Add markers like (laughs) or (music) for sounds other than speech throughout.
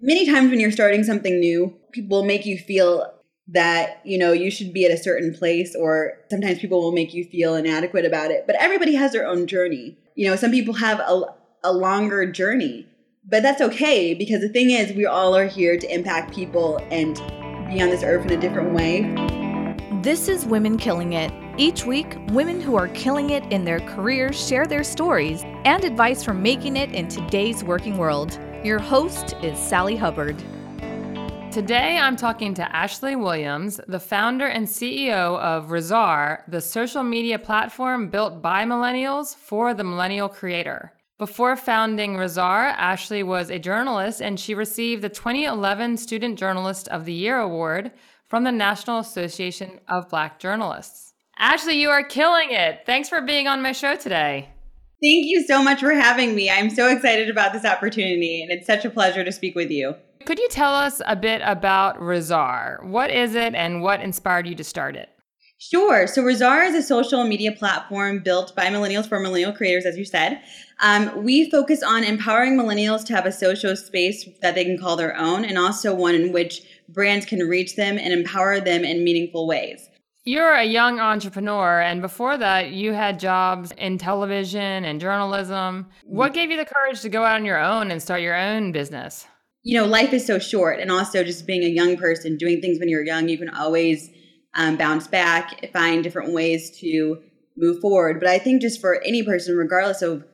many times when you're starting something new, people will make you feel that you know you should be at a certain place or sometimes people will make you feel inadequate about it. But everybody has their own journey. You know some people have a, a longer journey but that's okay because the thing is we all are here to impact people and be on this earth in a different way. This is women killing it. Each week women who are killing it in their careers share their stories and advice for making it in today's working world your host is sally hubbard Today, I'm talking to Ashley Williams, the founder and CEO of RIZZARR, the social media platform built by millennials for the millennial creator. Before founding RIZZARR, Ashley was a journalist and she received the 2011 Student Journalist of the Year award from the National Association of Black Journalists. Ashley, you are killing it. Thanks for being on my show today. Thank you so much for having me. I'm so excited about this opportunity, and it's such a pleasure to speak with you. Could you tell us a bit about RIZZARR? What is it and what inspired you to start it? Sure. So RIZZARR is a social media platform built by millennials for millennial creators, as you said. Um, we focus on empowering millennials to have a social space that they can call their own, and also one in which brands can reach them and empower them in meaningful ways. You're a young entrepreneur, and before that, you had jobs in television and journalism. What gave you the courage to go out on your own and start your own business? you know, life is so short. And also, just being a young person, doing things when you're young, you can always um, bounce back, find different ways to move forward. But I think just for any person, regardless of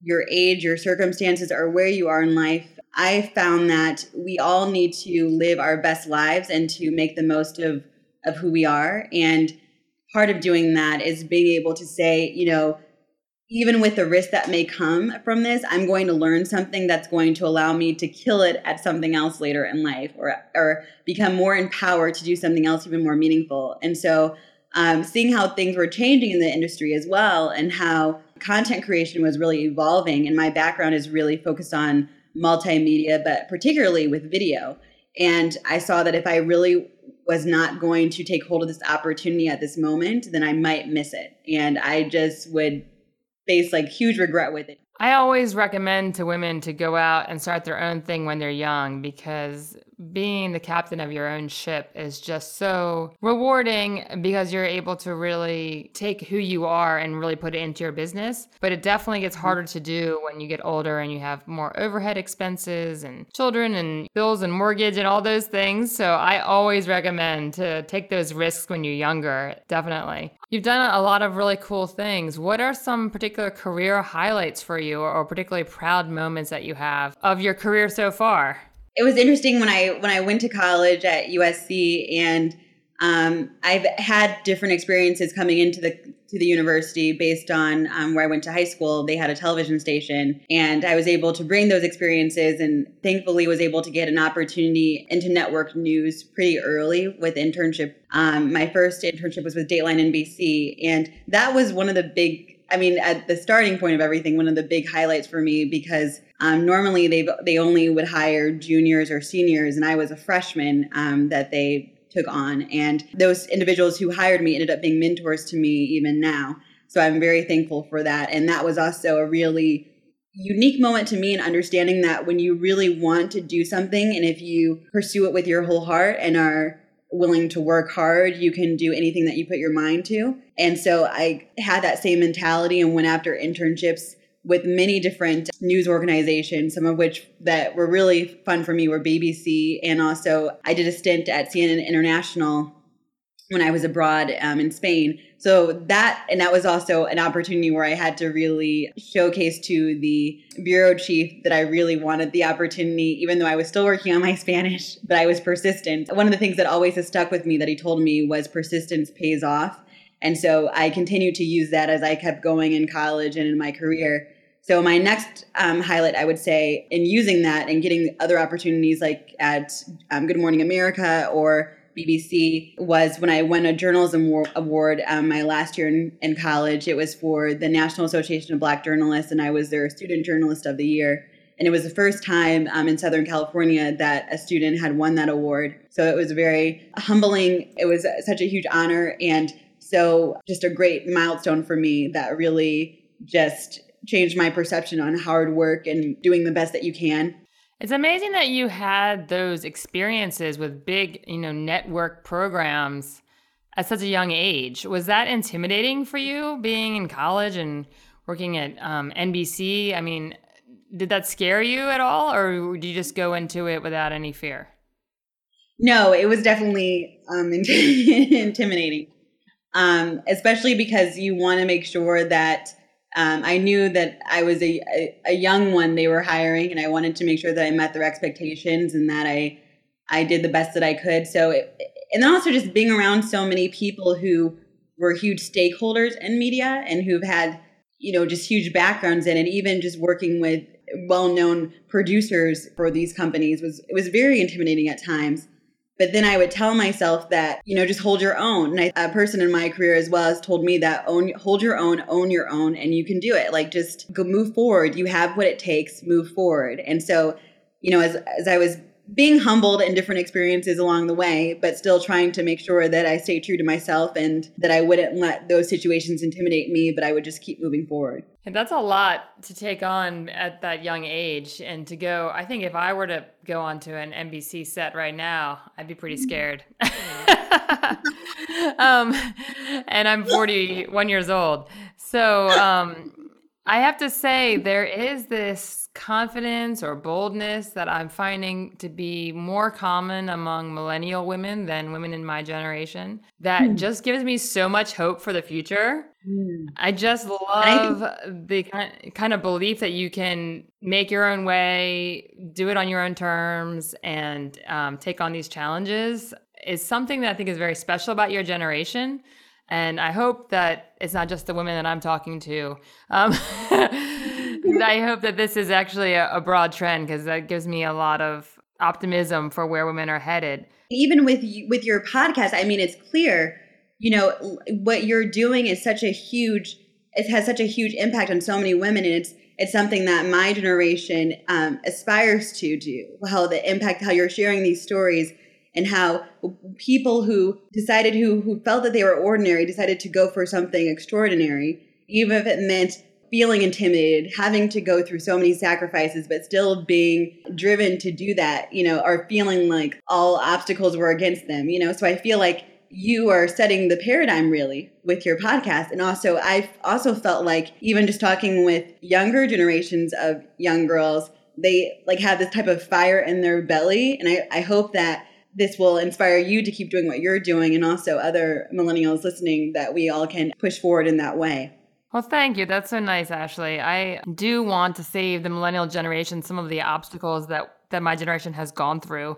your age, your circumstances, or where you are in life, I found that we all need to live our best lives and to make the most of, of who we are. And part of doing that is being able to say, you know, even with the risk that may come from this, I'm going to learn something that's going to allow me to kill it at something else later in life or, or become more empowered to do something else even more meaningful. And so, um, seeing how things were changing in the industry as well and how content creation was really evolving, and my background is really focused on multimedia, but particularly with video. And I saw that if I really was not going to take hold of this opportunity at this moment, then I might miss it. And I just would face like huge regret with it. I always recommend to women to go out and start their own thing when they're young because being the captain of your own ship is just so rewarding because you're able to really take who you are and really put it into your business. But it definitely gets mm-hmm. harder to do when you get older and you have more overhead expenses and children and bills and mortgage and all those things. So I always recommend to take those risks when you're younger, definitely. You've done a lot of really cool things. What are some particular career highlights for you or particularly proud moments that you have of your career so far? It was interesting when I when I went to college at USC and um, I've had different experiences coming into the to the university based on um, where I went to high school. They had a television station, and I was able to bring those experiences, and thankfully was able to get an opportunity into network news pretty early with internship. Um, my first internship was with Dateline NBC, and that was one of the big I mean, at the starting point of everything, one of the big highlights for me because um, normally they they only would hire juniors or seniors, and I was a freshman um, that they took on, and those individuals who hired me ended up being mentors to me even now. So I'm very thankful for that, and that was also a really unique moment to me in understanding that when you really want to do something, and if you pursue it with your whole heart and are willing to work hard, you can do anything that you put your mind to. And so I had that same mentality and went after internships with many different news organizations, some of which that were really fun for me were BBC and also I did a stint at CNN International when I was abroad um, in Spain. So that, and that was also an opportunity where I had to really showcase to the bureau chief that I really wanted the opportunity, even though I was still working on my (laughs) Spanish, but I was persistent. One of the things that always has stuck with me that he told me was persistence pays off. And so I continued to use that as I kept going in college and in my career. So my next um, highlight, I would say, in using that and getting other opportunities like at um, Good Morning America or BBC was when I won a journalism award um, my last year in, in college. It was for the National Association of Black Journalists, and I was their Student Journalist of the Year. And it was the first time um, in Southern California that a student had won that award. So it was very humbling. It was such a huge honor, and so just a great milestone for me that really just changed my perception on hard work and doing the best that you can It's amazing that you had those experiences with big, you know, network programs at such a young age. Was that intimidating for you being in college and working at um, NBC? I mean, did that scare you at all, or did you just go into it without any fear? No, it was definitely um, (laughs) intimidating, um, especially because you want to make sure that um, I knew that I was a, a, a young one they were hiring, and I wanted to make sure that I met their expectations and that I I did the best that I could. So, it, and then also just being around so many people who were huge stakeholders in media and who've had you know just huge backgrounds in it, even just working with well-known producers for these companies was it was very intimidating at times but then I would tell myself that, you know, just hold your own. And I, a person in my career as well has told me that own, hold your own, own your own, and you can do it. Like just go move forward. You have what it takes, move forward. And so, you know, as, as I was being humbled in different experiences along the way, but still trying to make sure that I stay true to myself and that I wouldn't let those situations intimidate me, but I would just keep moving forward. And that's a lot to take on at that young age. And to go, I think if I were to go onto an NBC set right now, I'd be pretty scared. (laughs) um, and I'm 41 years old. So um, I have to say, there is this confidence or boldness that I'm finding to be more common among millennial women than women in my generation that mm. just gives me so much hope for the future. Mm. I just love I, the kind of belief that you can make your own way, do it on your own terms, and um, take on these challenges is something that I think is very special about your generation. And I hope that it's not just the women that I'm talking to. Um, (laughs) (laughs) I hope that this is actually a, a broad trend because that gives me a lot of optimism for where women are headed. Even with with your podcast, I mean, it's clear, you know, what you're doing is such a huge. It has such a huge impact on so many women, and it's it's something that my generation um, aspires to do. How the impact, how you're sharing these stories, and how people who decided who who felt that they were ordinary decided to go for something extraordinary, even if it meant feeling intimidated, having to go through so many sacrifices, but still being driven to do that, you know, are feeling like all obstacles were against them, you know. So I feel like you are setting the paradigm really with your podcast. And also, I've also felt like even just talking with younger generations of young girls, they like have this type of fire in their belly. And I, I hope that this will inspire you to keep doing what you're doing and also other millennials listening that we all can push forward in that way. Well, thank you. That's so nice, Ashley. I do want to save the millennial generation some of the obstacles that, that my generation has gone through.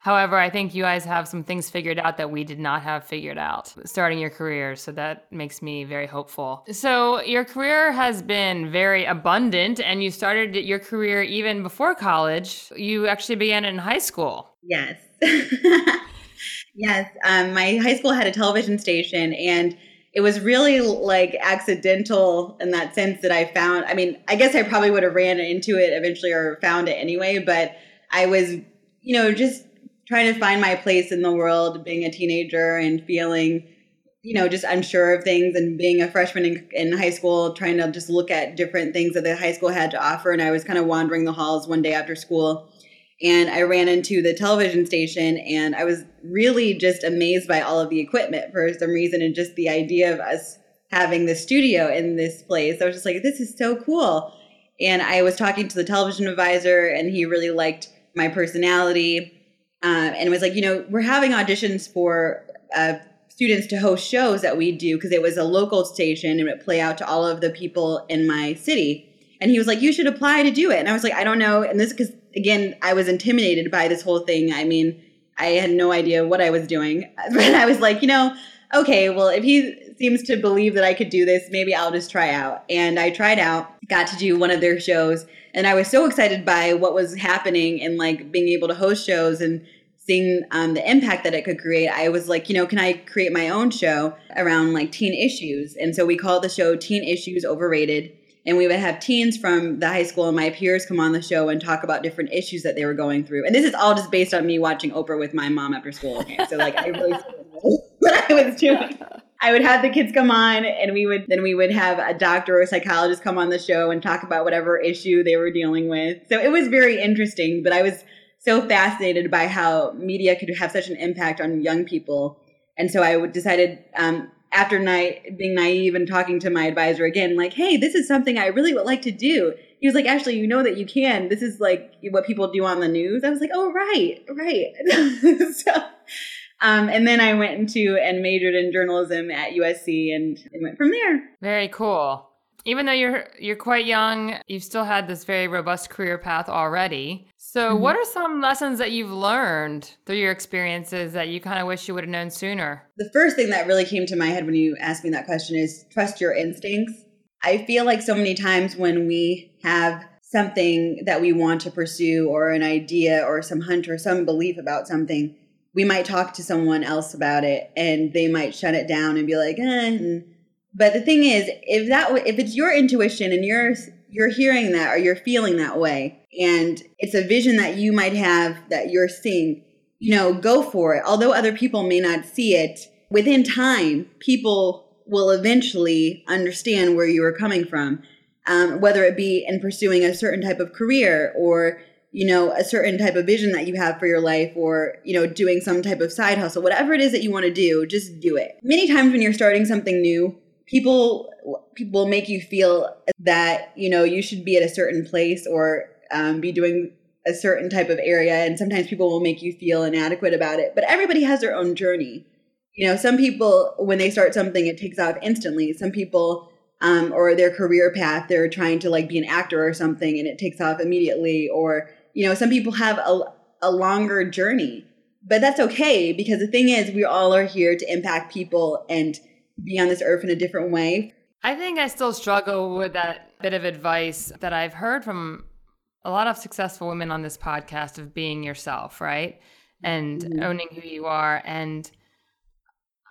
However, I think you guys have some things figured out that we did not have figured out starting your career. So that makes me very hopeful. So, your career has been very abundant, and you started your career even before college. You actually began in high school. Yes. (laughs) yes. Um, my high school had a television station, and it was really like accidental in that sense that I found. I mean, I guess I probably would have ran into it eventually or found it anyway, but I was, you know, just trying to find my place in the world, being a teenager and feeling, you know, just unsure of things and being a freshman in, in high school, trying to just look at different things that the high school had to offer. And I was kind of wandering the halls one day after school and I ran into the television station and I was really just amazed by all of the equipment for some reason and just the idea of us having the studio in this place. I was just like, this is so cool. And I was talking to the television advisor and he really liked my personality um, and was like, you know, we're having auditions for uh, students to host shows that we do because it was a local station and it play out to all of the people in my city. And he was like, you should apply to do it. And I was like, I don't know. And this because again, I was intimidated by this whole thing. I mean, I had no idea what I was doing. (laughs) But I was like, you know, okay, well, if he seems to believe that I could do this, maybe I'll just try out. And I tried out, got to do one of their shows. And I was so excited by what was happening and like being able to host shows and seeing um, the impact that it could create. I was like, you know, can I create my own show around like teen issues? And so we called the show Teen Issues Overrated and we would have teens from the high school and my peers come on the show and talk about different issues that they were going through. And this is all just based on me watching Oprah with my mom after school. Okay, so like I really (laughs) (laughs) what I was doing. I would have the kids come on and we would then we would have a doctor or a psychologist come on the show and talk about whatever issue they were dealing with. So it was very interesting, but I was so fascinated by how media could have such an impact on young people. And so I decided um, after night being naive and talking to my advisor again, like, hey, this is something I really would like to do. He was like, Ashley, you know that you can. This is like what people do on the news. I was like, oh, right, right. (laughs) so um, and then I went into and majored in journalism at USC and, and went from there. Very cool. Even though you're you're quite young, you've still had this very robust career path already. So, mm-hmm. what are some lessons that you've learned through your experiences that you kind of wish you would have known sooner? The first thing that really came to my head when you asked me that question is trust your instincts. I feel like so many times when we have something that we want to pursue or an idea or some hunch or some belief about something, we might talk to someone else about it and they might shut it down and be like, eh. But the thing is, if that if it's your intuition and you're you're hearing that or you're feeling that way, and it's a vision that you might have that you're seeing, you know, go for it. Although other people may not see it, within time, people will eventually understand where you are coming from, um, whether it be in pursuing a certain type of career or you know, a certain type of vision that you have for your life or, you know, doing some type of side hustle, whatever it is that you want to do, just do it. Many times when you're starting something new, people people make you feel that, you know, you should be at a certain place or um, be doing a certain type of area and sometimes people will make you feel inadequate about it but everybody has their own journey. You know some people when they start something it takes off instantly. Some people um, or their career path they're trying to like be an actor or something and it takes off immediately or you know, some people have a, a longer journey, but that's okay because the thing is, we all are here to impact people and be on this earth in a different way. I think I still struggle with that bit of advice that I've heard from a lot of successful women on this podcast of being yourself, right? And mm-hmm. owning who you are. And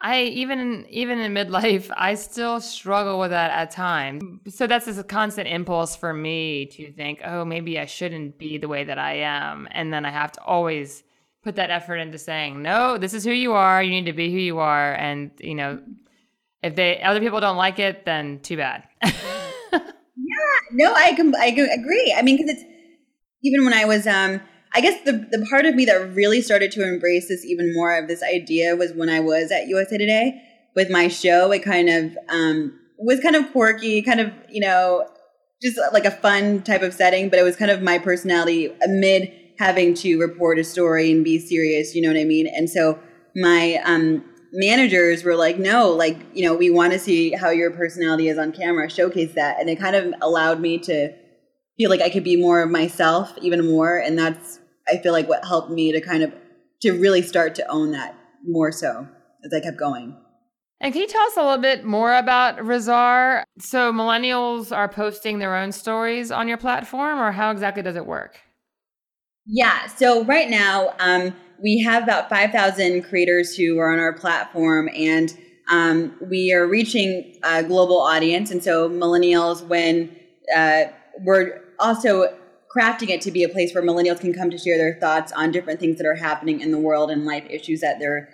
I even even in midlife, I still struggle with that at times. So that's just a constant impulse for me to think, oh, maybe I shouldn't be the way that I am, and then I have to always put that effort into saying, no, this is who you are. You need to be who you are, and you know, if they other people don't like it, then too bad. (laughs) yeah, no, I can I agree. I mean, because it's even when I was um I guess the, the part of me that really started to embrace this even more of this idea was when I was at USA Today with my show. It kind of um, was kind of quirky, kind of, you know, just like a fun type of setting, but it was kind of my personality amid having to report a story and be serious, you know what I mean? And so my um, managers were like, no, like, you know, we want to see how your personality is on camera, showcase that. And it kind of allowed me to feel like I could be more of myself even more. And that's I feel like what helped me to kind of to really start to own that more so as I kept going. And can you tell us a little bit more about RIZZARR? So millennials are posting their own stories on your platform, or how exactly does it work? Yeah. So right now, um, we have about five thousand creators who are on our platform, and um, we are reaching a global audience. And so millennials, when uh, we're also crafting it to be a place where millennials can come to share their thoughts on different things that are happening in the world and life issues that they're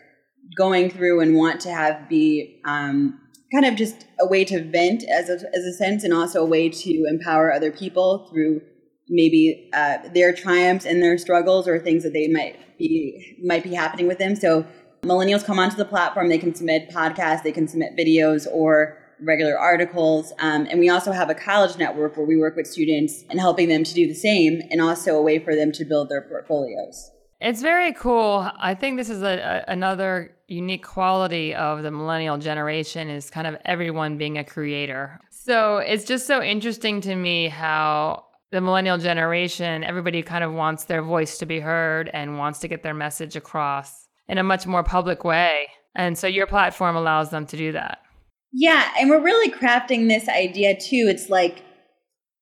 going through and want to have be um, kind of just a way to vent as a, as a sense and also a way to empower other people through maybe uh, their triumphs and their struggles or things that they might be might be happening with them so millennials come onto the platform they can submit podcasts they can submit videos or regular articles. Um, and we also have a college network where we work with students and helping them to do the same and also a way for them to build their portfolios. It's very cool. I think this is a, a, another unique quality of the millennial generation is kind of everyone being a creator. So it's just so interesting to me how the millennial generation, everybody kind of wants their voice to be heard and wants to get their message across in a much more public way. And so your platform allows them to do that. Yeah, and we're really crafting this idea too. It's like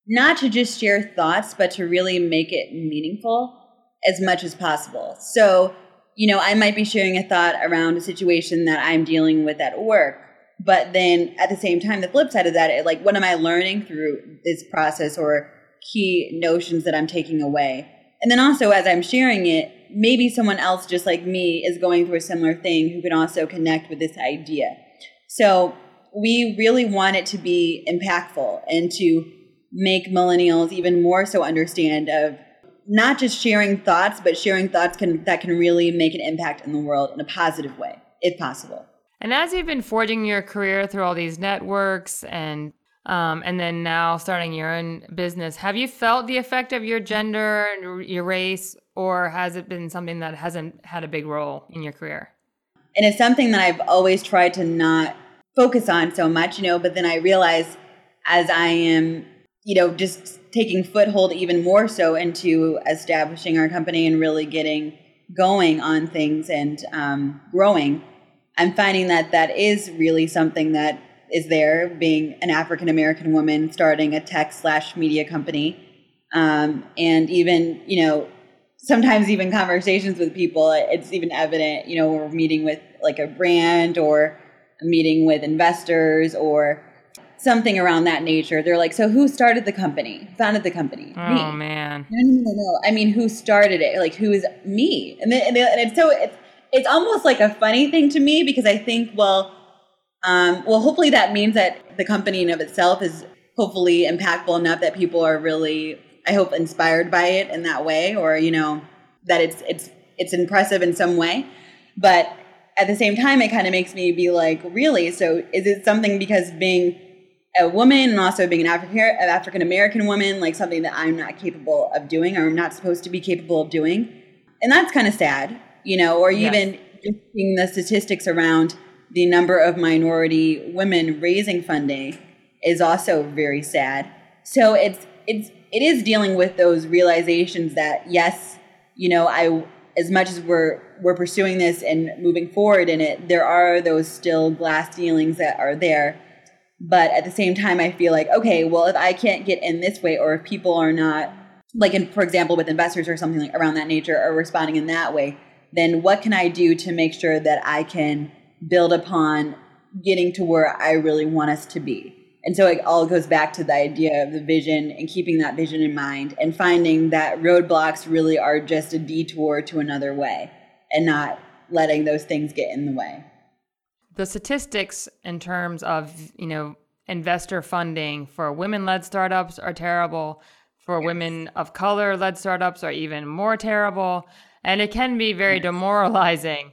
not to just share thoughts, but to really make it meaningful as much as possible. So, you know, I might be sharing a thought around a situation that I'm dealing with at work, but then at the same time, the flip side of that, like, what am I learning through this process or key notions that I'm taking away? And then also, as I'm sharing it, maybe someone else just like me is going through a similar thing who can also connect with this idea. So we really want it to be impactful and to make millennials even more so understand of not just sharing thoughts, but sharing thoughts can that can really make an impact in the world in a positive way, if possible. And as you've been forging your career through all these networks and um, and then now starting your own business, have you felt the effect of your gender your race, or has it been something that hasn't had a big role in your career? And it's something that I've always tried to not focus on so much, you know, but then I realize as I am, you know, just taking foothold even more so into establishing our company and really getting going on things and um, growing, I'm finding that that is really something that is there, being an African American woman starting a tech slash media company. Um, and even, you know, sometimes even conversations with people, it's even evident, you know, we're meeting with like a brand or a meeting with investors or something around that nature. They're like, so who started the company? Founded the company? Oh me. man. No, no, no, no. I mean, who started it? Like, who is me? And, then, and, and it's so it's it's almost like a funny thing to me because I think, well, um, well, hopefully that means that the company in of itself is hopefully impactful enough that people are really, I hope, inspired by it in that way, or you know, that it's it's it's impressive in some way. But at the same time, it kind of makes me be like, really? So is it something because being a woman and also being an African African American woman, like something that I'm not capable of doing or I'm not supposed to be capable of doing? And that's kind of sad, you know, or yes. even just seeing the statistics around the number of minority women raising funding is also very sad. So it's it's it is dealing with those realizations that yes, you know, I as much as we're we're pursuing this and moving forward in it, there are those still glass ceilings that are there. But at the same time, I feel like okay, well, if I can't get in this way, or if people are not like, in, for example, with investors or something like around that nature, are responding in that way, then what can I do to make sure that I can build upon getting to where I really want us to be? And so it all goes back to the idea of the vision and keeping that vision in mind and finding that roadblocks really are just a detour to another way and not letting those things get in the way. The statistics in terms of, you know, investor funding for women-led startups are terrible. For yes. women of color led startups are even more terrible, and it can be very demoralizing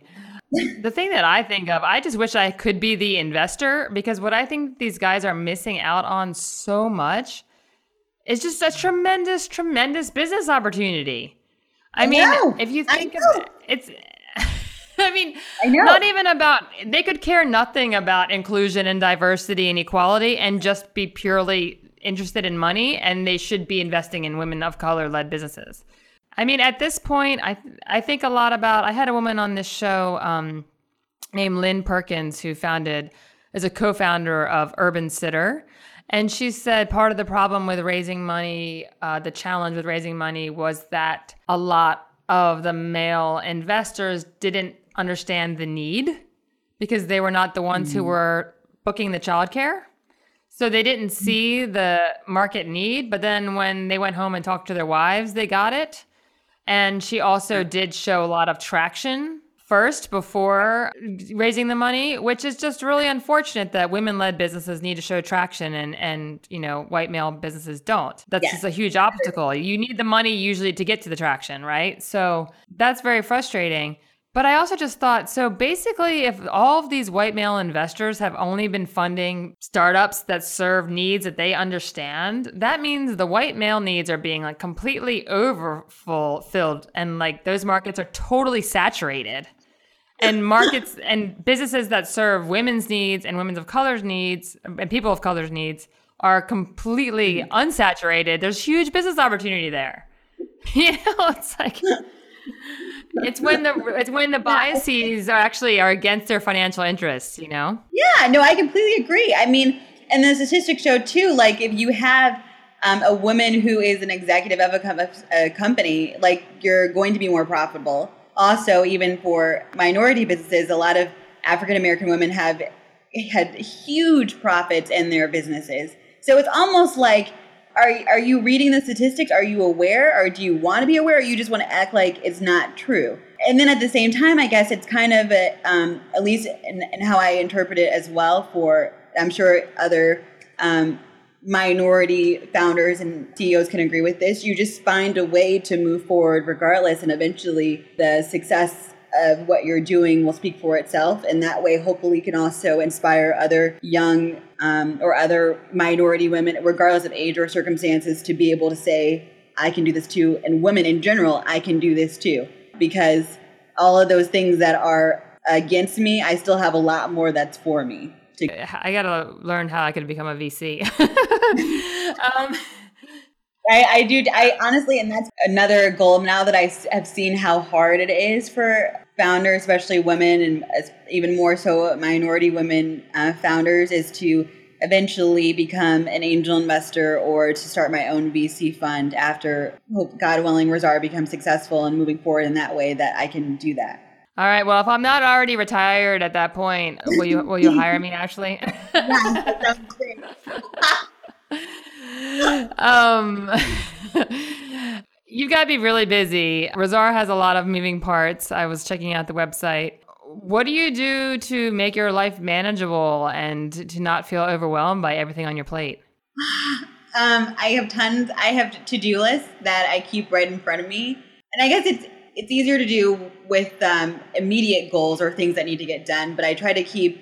the thing that I think of, I just wish I could be the investor because what I think these guys are missing out on so much is just a tremendous, tremendous business opportunity. I, I mean, know. if you think of it, it's (laughs) I mean, I not even about they could care nothing about inclusion and diversity and equality and just be purely interested in money and they should be investing in women of color led businesses. I mean, at this point, I I think a lot about. I had a woman on this show um, named Lynn Perkins who founded is a co-founder of Urban Sitter, and she said part of the problem with raising money, uh, the challenge with raising money, was that a lot of the male investors didn't understand the need because they were not the ones mm. who were booking the childcare. So they didn't see the market need, but then when they went home and talked to their wives, they got it. And she also did show a lot of traction first before raising the money, which is just really unfortunate that women-led businesses need to show traction and and you know white male businesses don't. That's yes. just a huge obstacle. You need the money usually to get to the traction, right? So that's very frustrating. But I also just thought so basically, if all of these white male investors have only been funding startups that serve needs that they understand, that means the white male needs are being like completely overfulfilled and like those markets are totally saturated. And (coughs) markets and businesses that serve women's needs and women's of color's needs and people of color's needs are completely mm-hmm. unsaturated. There's huge business opportunity there. (laughs) You know, it's like (laughs) it's when the it's when the (laughs) biases are actually are against their financial interests, you know? Yeah, no, I completely agree. I mean, and the statistics show too, like if you have um, a woman who is an executive of a, com- a company, like you're going to be more profitable. Also, even for minority businesses, a lot of African American women have had huge profits in their businesses. So it's almost like are are you reading the statistics? Are you aware, or do you want to be aware, or you just want to act like it's not true? And then at the same time, I guess it's kind of a, um, at least in, in, how I interpret it as well. For I'm sure other um, minority founders and CEOs can agree with this. You just find a way to move forward regardless, and eventually the success of what you're doing will speak for itself. And that way, hopefully, can also inspire other young um, or other minority women, regardless of age or circumstances, to be able to say, I can do this too. And women in general, I can do this too. Because all of those things that are against me, I still have a lot more that's for me. To- I got to learn how I can become a VC. (laughs) um, (laughs) I, I, do. I honestly, and that's another goal now that I have seen how hard it is for founders, especially women, and even more so minority women uh, founders, is to eventually become an angel investor or to start my own VC fund after, hope God willing, RIZZARR becomes successful and moving forward in that way that I can do that. All right. Well, if I'm not already retired at that point, will you will you hire me, Ashley? (laughs) yeah, (laughs) um, you got to be really busy. RIZZARR has a lot of moving parts. I was checking out the website. What do you do to make your life manageable and to not feel overwhelmed by everything on your plate? (laughs) Um, I have tons. I have to do lists that I keep right in front of me, and I guess it's it's easier to do with um, immediate goals or things that need to get done. But I try to keep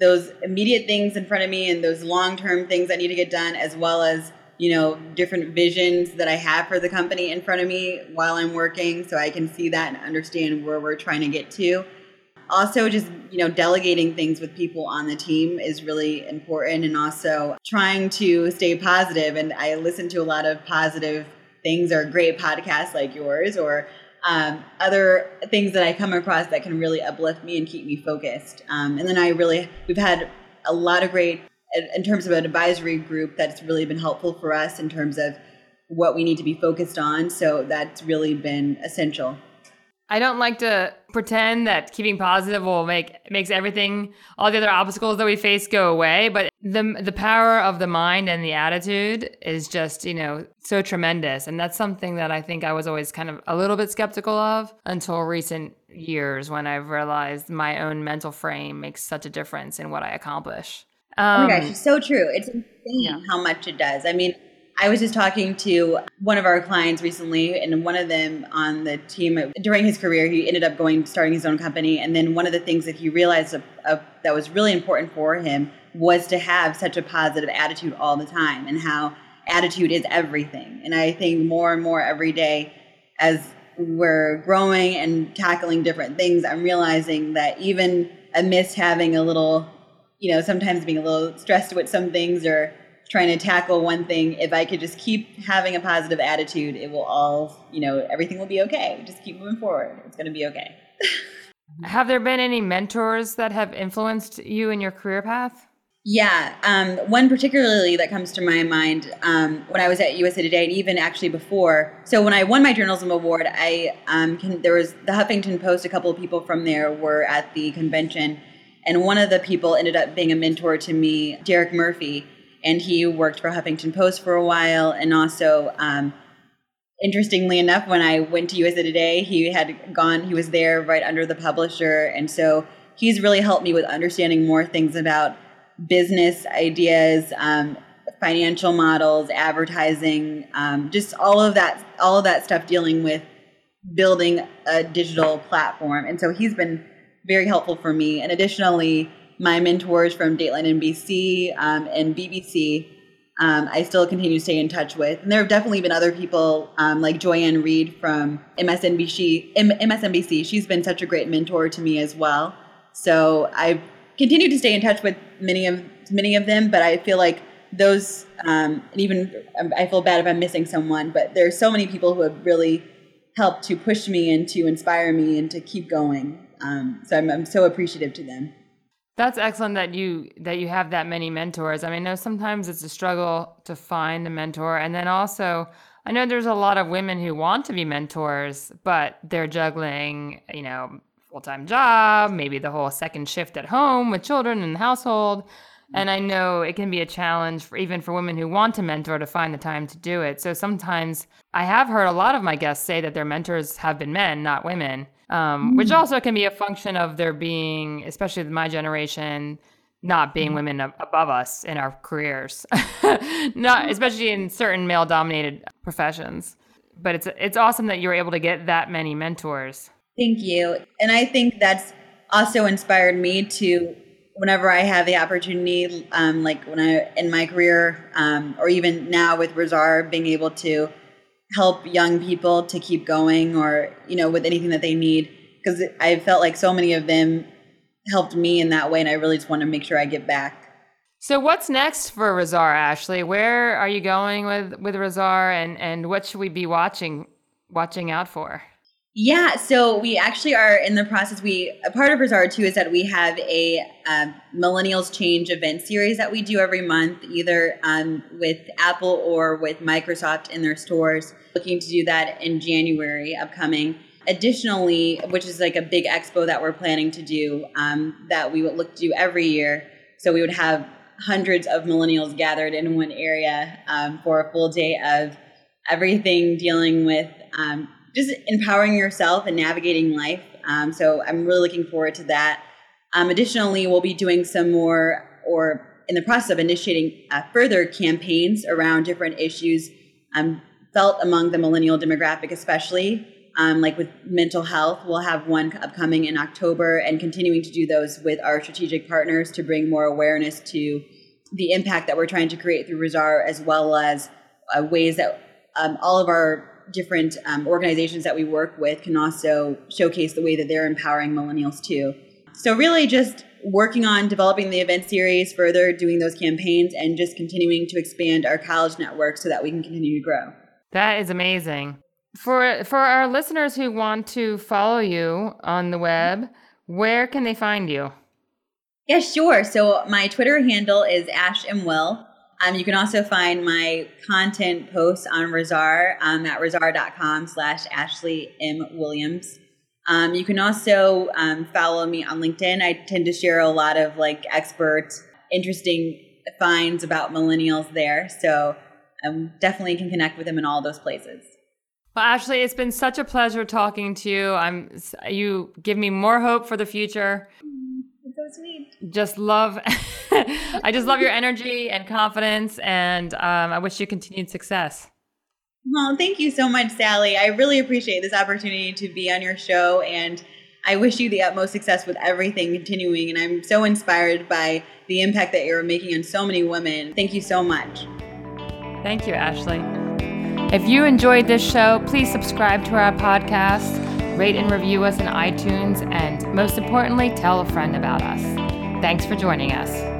those immediate things in front of me and those long term things that need to get done, as well as you know, different visions that I have for the company in front of me while I'm working so I can see that and understand where we're trying to get to. Also, just, you know, delegating things with people on the team is really important and also trying to stay positive. And I listen to a lot of positive things or great podcasts like yours or um, other things that I come across that can really uplift me and keep me focused. Um, and then I really, we've had a lot of great in terms of an advisory group that's really been helpful for us in terms of what we need to be focused on. So that's really been essential. I don't like to pretend that keeping positive will make makes everything all the other obstacles that we face go away, but the the power of the mind and the attitude is just, you know, so tremendous. And that's something that I think I was always kind of a little bit skeptical of until recent years when I've realized my own mental frame makes such a difference in what I accomplish. Um, oh my gosh, um, it's so true. It's insane yeah. how much it does. I mean, I was just talking to one of our clients recently, and one of them on the team during his career, he ended up going starting his own company. And then one of the things that he realized of, of, that was really important for him was to have such a positive attitude all the time, and how attitude is everything. And I think more and more every day, as we're growing and tackling different things, I'm realizing that even amidst having a little you know, sometimes being a little stressed with some things or trying to tackle one thing, if I could just keep having a positive attitude, it will all, you know, everything will be okay. Just keep moving forward. It's going to be okay. (laughs) have there been any mentors that have influenced you in your career path? Yeah, um, one particularly that comes to my mind um, when I was at USA Today, and even actually before. So when I won my journalism award, I um, can, there was the Huffington Post. A couple of people from there were at the convention, and one of the people ended up being a mentor to me, Derek Murphy, and he worked for Huffington Post for a while. And also, um, interestingly enough, when I went to USA Today, he had gone, he was there right under the publisher. And so he's really helped me with understanding more things about business ideas, um, financial models, advertising, um, just all of that, all of that stuff dealing with building a digital platform. And so he's been very helpful for me. And additionally, my mentors from Dateline NBC um, and BBC, um, I still continue to stay in touch with. And there have definitely been other people um, like Joy-Ann from MSNBC, M- MSNBC. She's been such a great mentor to me as well. So I continue to stay in touch with many of many of them, but I feel like those, um, and even um, I feel bad if I'm missing someone, but there's so many people who have really helped to push me and to inspire me and to keep going. Um, so I'm, I'm so appreciative to them. That's excellent that you that you have that many mentors. I mean, I know sometimes it's a struggle to find a mentor, and then also I know there's a lot of women who want to be mentors, but they're juggling, you know, full time job, maybe the whole second shift at home with children and the household. And I know it can be a challenge for even for women who want to mentor to find the time to do it. So sometimes I have heard a lot of my guests say that their mentors have been men, not women, um, mm. which also can be a function of there being, especially my generation, not being mm. women above us in our careers, (laughs) not especially in certain male-dominated professions. But it's it's awesome that you're able to get that many mentors. Thank you, and I think that's also inspired me to whenever I have the opportunity, um, like when I in my career, um, or even now with RIZZARR, being able to help young people to keep going, or you know, with anything that they need, because I felt like so many of them helped me in that way, and I really just want to make sure I get back. So, what's next for RIZZARR, Ashley? Where are you going with with RIZZARR, and and what should we be watching watching out for? Yeah, so we actually are in the process. We a part of RIZZARR too is that we have a uh, Millennials Change event series that we do every month, either um, with Apple or with Microsoft in their stores. Looking to do that in January upcoming. Additionally, which is like a big expo that we're planning to do um, that we would look to do every year. So we would have hundreds of millennials gathered in one area um, for a full day of everything dealing with um, just empowering yourself and navigating life. Um, so I'm really looking forward to that. Um, additionally, we'll be doing some more, or in the process of initiating uh, further campaigns around different issues um, felt among the millennial demographic, especially. Um, like with mental health, we'll have one upcoming in October and continuing to do those with our strategic partners to bring more awareness to the impact that we're trying to create through RIZZARR, as well as uh, ways that um, all of our different um, organizations that we work with can also showcase the way that they're empowering millennials too. So, really, just working on developing the event series further, doing those campaigns, and just continuing to expand our college network so that we can continue to grow. That is amazing. For for our listeners who want to follow you on the web, where can they find you? Yeah, sure. So my Twitter handle is Ash M Will. Um, you can also find my content posts on RIZZARR um, at rizzarr.com slash Ashley M. Williams. Um, you can also um, follow me on LinkedIn. I tend to share a lot of like expert, interesting finds about millennials there. So um, definitely can connect with them in all those places. Well, Ashley, it's been such a pleasure talking to you. I'm you give me more hope for the future sweet. Just love, (laughs) I just love your energy and confidence, and um, I wish you continued success. Well, thank you so much, Sally. I really appreciate this opportunity to be on your show, and I wish you the utmost success with everything continuing. And I'm so inspired by the impact that you're making on so many women. Thank you so much. Thank you, Ashley. If you enjoyed this show, please subscribe to our podcast rate and review us in iTunes, and most importantly, tell a friend about us. Thanks for joining us.